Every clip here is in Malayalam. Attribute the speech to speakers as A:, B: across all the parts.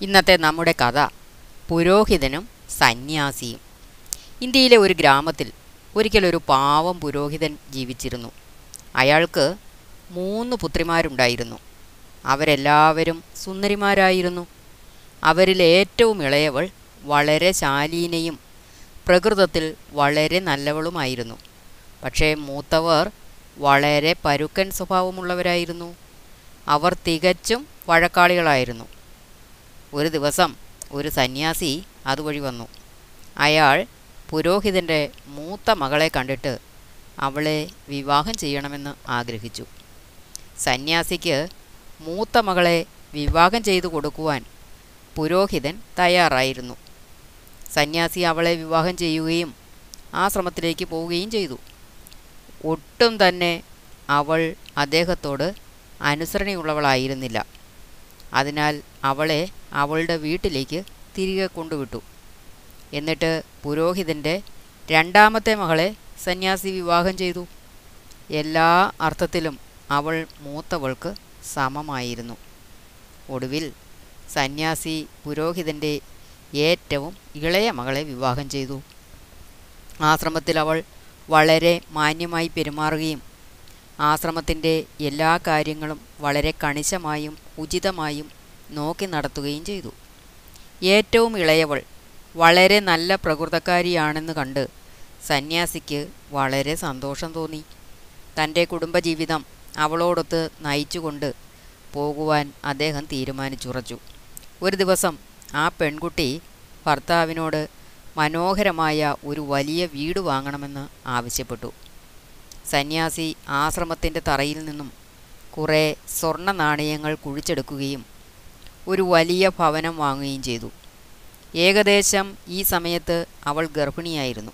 A: ഇന്നത്തെ നമ്മുടെ കഥ. പുരോഹിതനും സന്യാസിയും. ഇന്ത്യയിലെ ഒരു ഗ്രാമത്തിൽ ഒരിക്കലൊരു പാവം പുരോഹിതൻ ജീവിച്ചിരുന്നു. അയാൾക്ക് മൂന്ന് പുത്രിമാരുണ്ടായിരുന്നു. അവരെല്ലാവരും സുന്ദരിമാരായിരുന്നു. അവരിൽ ഏറ്റവും ഇളയവൾ വളരെ ശാലീനയും പ്രകൃതത്തിൽ വളരെ നല്ലവളുമായിരുന്നു. പക്ഷേ മൂത്തവർ വളരെ പരുക്കൻ സ്വഭാവമുള്ളവരായിരുന്നു. അവർ തികച്ചും വഴക്കാളികളായിരുന്നു. ഒരു ദിവസം ഒരു സന്യാസി അതുവഴി വന്നു. അയാൾ പുരോഹിതന്റെ മൂത്ത മകളെ കണ്ടിട്ട് അവളെ വിവാഹം ചെയ്യണമെന്ന് ആഗ്രഹിച്ചു. സന്യാസിക്ക് മൂത്ത മകളെ വിവാഹം ചെയ്തു കൊടുക്കുവാൻ പുരോഹിതൻ തയ്യാറായിരുന്നു. സന്യാസി അവളെ വിവാഹം ചെയ്യുകയും ആശ്രമത്തിലേക്ക് പോവുകയും ചെയ്തു. ഒട്ടും തന്നെ അവൾ അദ്ദേഹത്തോട് അനുസരണയുള്ളവളായിരുന്നില്ല. അതിനാൽ അവളെ അവളുടെ വീട്ടിലേക്ക് തിരികെ കൊണ്ടുവിട്ടു. എന്നിട്ട് പുരോഹിതന്റെ രണ്ടാമത്തെ മകളെ സന്യാസി വിവാഹം ചെയ്തു. എല്ലാ അർത്ഥത്തിലും അവൾ മൂത്തവൾക്ക് സമമായിരുന്നു. ഒടുവിൽ സന്യാസി പുരോഹിതന്റെ ഏറ്റവും ഇളയ മകളെ വിവാഹം ചെയ്തു. ആശ്രമത്തിൽ അവൾ വളരെ മാന്യമായി പെരുമാറുകയും ആശ്രമത്തിന്റെ എല്ലാ കാര്യങ്ങളും വളരെ കണിശമായും ഉചിതമായും നോക്കി നടത്തുകയും ചെയ്തു. ഏറ്റവും ഇളയവൾ വളരെ നല്ല പ്രകൃതക്കാരിയാണെന്ന് കണ്ട് സന്യാസിക്ക് വളരെ സന്തോഷം തോന്നി. തന്റെ കുടുംബജീവിതം അവളോടൊത്ത് നയിച്ചുകൊണ്ട് പോകുവാൻ അദ്ദേഹം തീരുമാനിച്ചുറച്ചു. ഒരു ദിവസം ആ പെൺകുട്ടി ഭർത്താവിനോട് മനോഹരമായ ഒരു വലിയ വീട് വാങ്ങണമെന്ന് ആവശ്യപ്പെട്ടു. സന്യാസി ആശ്രമത്തിന്റെ തറയിൽ നിന്നും കുറേ സ്വർണ നാണയങ്ങൾ കുഴിച്ചെടുക്കുകയും ഒരു വലിയ ഭവനം വാങ്ങുകയും ചെയ്തു. ഏകദേശം ഈ സമയത്ത് അവൾ ഗർഭിണിയായിരുന്നു.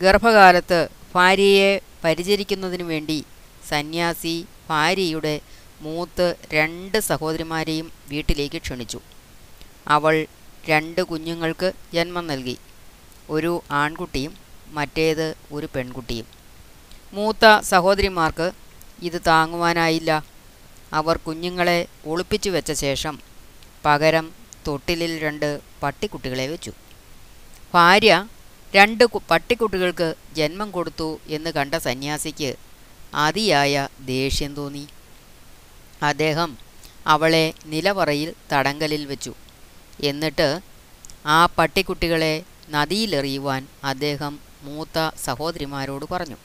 A: ഗർഭകാലത്ത് ഭാര്യയെ പരിചരിക്കുന്നതിനു വേണ്ടി സന്യാസി ഭാര്യയുടെ മൂത്ത് രണ്ട് സഹോദരിമാരെയും വീട്ടിലേക്ക് ക്ഷണിച്ചു. അവൾ രണ്ട് കുഞ്ഞുങ്ങൾക്ക് ജന്മം നൽകി. ഒരു ആൺകുട്ടിയും മറ്റേത് ഒരു പെൺകുട്ടിയും. മൂത്ത സഹോദരിമാർക്ക് ഇത് താങ്ങുവാനായില്ല. അവർ കുഞ്ഞുങ്ങളെ ഒളിപ്പിച്ചു വെച്ച ശേഷം പകരം തൊട്ടിലിൽ രണ്ട് പട്ടിക്കുട്ടികളെ വെച്ചു. ഭാര്യ രണ്ട് പട്ടിക്കുട്ടികൾക്ക് ജന്മം കൊടുത്തു എന്ന് കണ്ട സന്യാസിക്ക് അതിയായ ദേഷ്യം തോന്നി. അദ്ദേഹം അവളെ നിലവറയിൽ തടങ്കലിൽ വെച്ചു. എന്നിട്ട് ആ പട്ടിക്കുട്ടികളെ നദിയിലെറിയുവാൻ അദ്ദേഹം മൂത്ത സഹോദരിമാരോട് പറഞ്ഞു.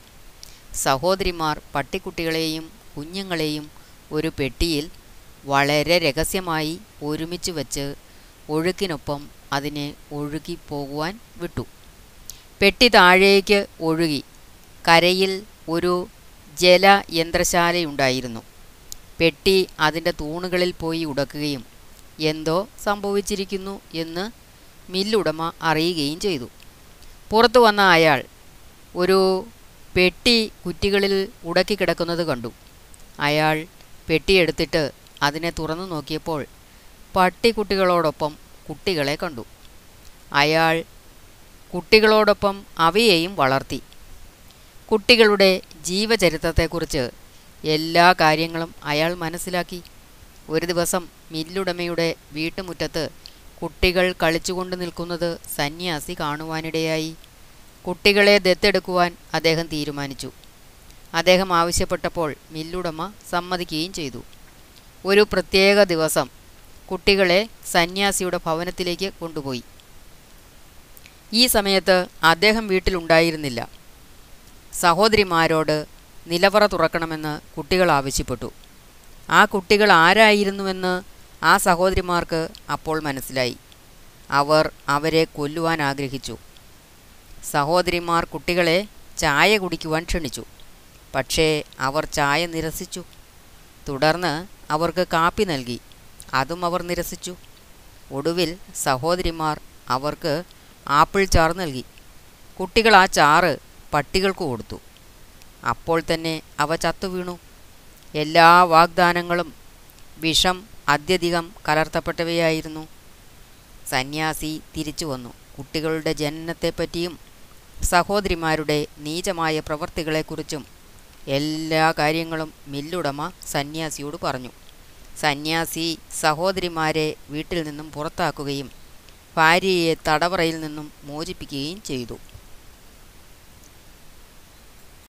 A: സഹോദരിമാർ പട്ടിക്കുട്ടികളെയും കുഞ്ഞുങ്ങളെയും ഒരു പെട്ടിയിൽ വളരെ രഹസ്യമായി ഒരുമിച്ച് വച്ച് ഒഴുക്കിനൊപ്പം അതിനെ ഒഴുകി പോകുവാൻ വിട്ടു. പെട്ടി താഴേക്ക് ഒഴുകി. കരയിൽ ഒരു ജല യന്ത്രശാലയുണ്ടായിരുന്നു പെട്ടി അതിന്റെ തൂണുകളിൽ പോയി ഉടക്കുകയും എന്തോ സംഭവിച്ചിരിക്കുന്നു എന്ന് മില്ലുടമ അറിയുകയും ചെയ്തു. പുറത്തു വന്ന അയാൾ ഒരു പെട്ടി കുറ്റികളിൽ ഉടക്കി കിടക്കുന്നത് കണ്ടു. അയാൾ പെട്ടിയെടുത്തിട്ട് അതിനെ തുറന്നു നോക്കിയപ്പോൾ പട്ടിക്കുട്ടികളോടൊപ്പം കുട്ടികളെ കണ്ടു. അയാൾ കുട്ടികളോടൊപ്പം അവയെയും വളർത്തി. കുട്ടികളുടെ ജീവചരിത്രത്തെക്കുറിച്ച് എല്ലാ കാര്യങ്ങളും അയാൾ മനസ്സിലാക്കി. ഒരു ദിവസം മില്ലുടമയുടെ വീട്ടുമുറ്റത്ത് കുട്ടികൾ കളിച്ചുകൊണ്ട് നിൽക്കുന്നത് സന്യാസി കാണുവാനിടയായി. കുട്ടികളെ ദത്തെടുക്കുവാൻ അദ്ദേഹം തീരുമാനിച്ചു. അദ്ദേഹം ആവശ്യപ്പെട്ടപ്പോൾ മില്ലുടമ സമ്മതിക്കുകയും ചെയ്തു. ഒരു പ്രത്യേക ദിവസം കുട്ടികളെ സന്യാസിയുടെ ഭവനത്തിലേക്ക് കൊണ്ടുപോയി. ഈ സമയത്ത് അദ്ദേഹം വീട്ടിലുണ്ടായിരുന്നില്ല. സഹോദരിമാരോട് നിലവറ തുറക്കണമെന്ന് കുട്ടികൾ ആവശ്യപ്പെട്ടു. ആ കുട്ടികൾ ആരായിരുന്നുവെന്ന് ആ സഹോദരിമാർക്ക് അപ്പോൾ മനസ്സിലായി. അവർ അവരെ കൊല്ലുവാൻ ആഗ്രഹിച്ചു. സഹോദരിമാർ കുട്ടികളെ ചായ കുടിക്കുവാൻ ക്ഷണിച്ചു. പക്ഷേ അവർ ചായ നിരസിച്ചു. തുടർന്ന് അവർക്ക് കാപ്പി നൽകി. അതും അവർ നിരസിച്ചു. ഒടുവിൽ സഹോദരിമാർ അവർക്ക് ആപ്പിൾ ചാറ് നൽകി. കുട്ടികൾ ആ ചാറ് പട്ടികൾക്ക് കൊടുത്തു. അപ്പോൾ തന്നെ അവ ചത്തുവീണു എല്ലാ വാഗ്ദാനങ്ങളും വിഷം അത്യധികം കലർത്തപ്പെട്ടവയായിരുന്നു. സന്യാസി തിരിച്ചു വന്നു. കുട്ടികളുടെ ജനനത്തെപ്പറ്റിയും സഹോദരിമാരുടെ നീചമായ പ്രവൃത്തികളെക്കുറിച്ചും എല്ലാ കാര്യങ്ങളും മില്ലുടമ സന്യാസിയോട് പറഞ്ഞു. സന്യാസി സഹോദരിമാരെ വീട്ടിൽ നിന്നും പുറത്താക്കുകയും ഭാര്യയെ തടവറയിൽ നിന്നും മോചിപ്പിക്കുകയും ചെയ്തു.